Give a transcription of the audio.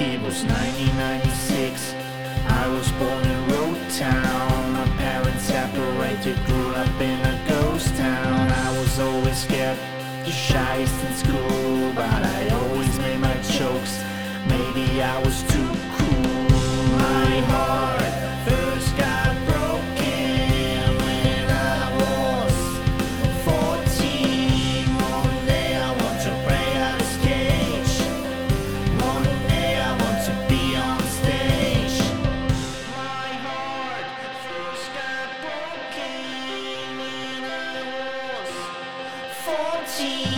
It was 1996. I was born in Road Town. My parents separated, grew up in a ghost town. I was always scared, the shyest in school, but I always made my jokes. Maybe I was too cheese.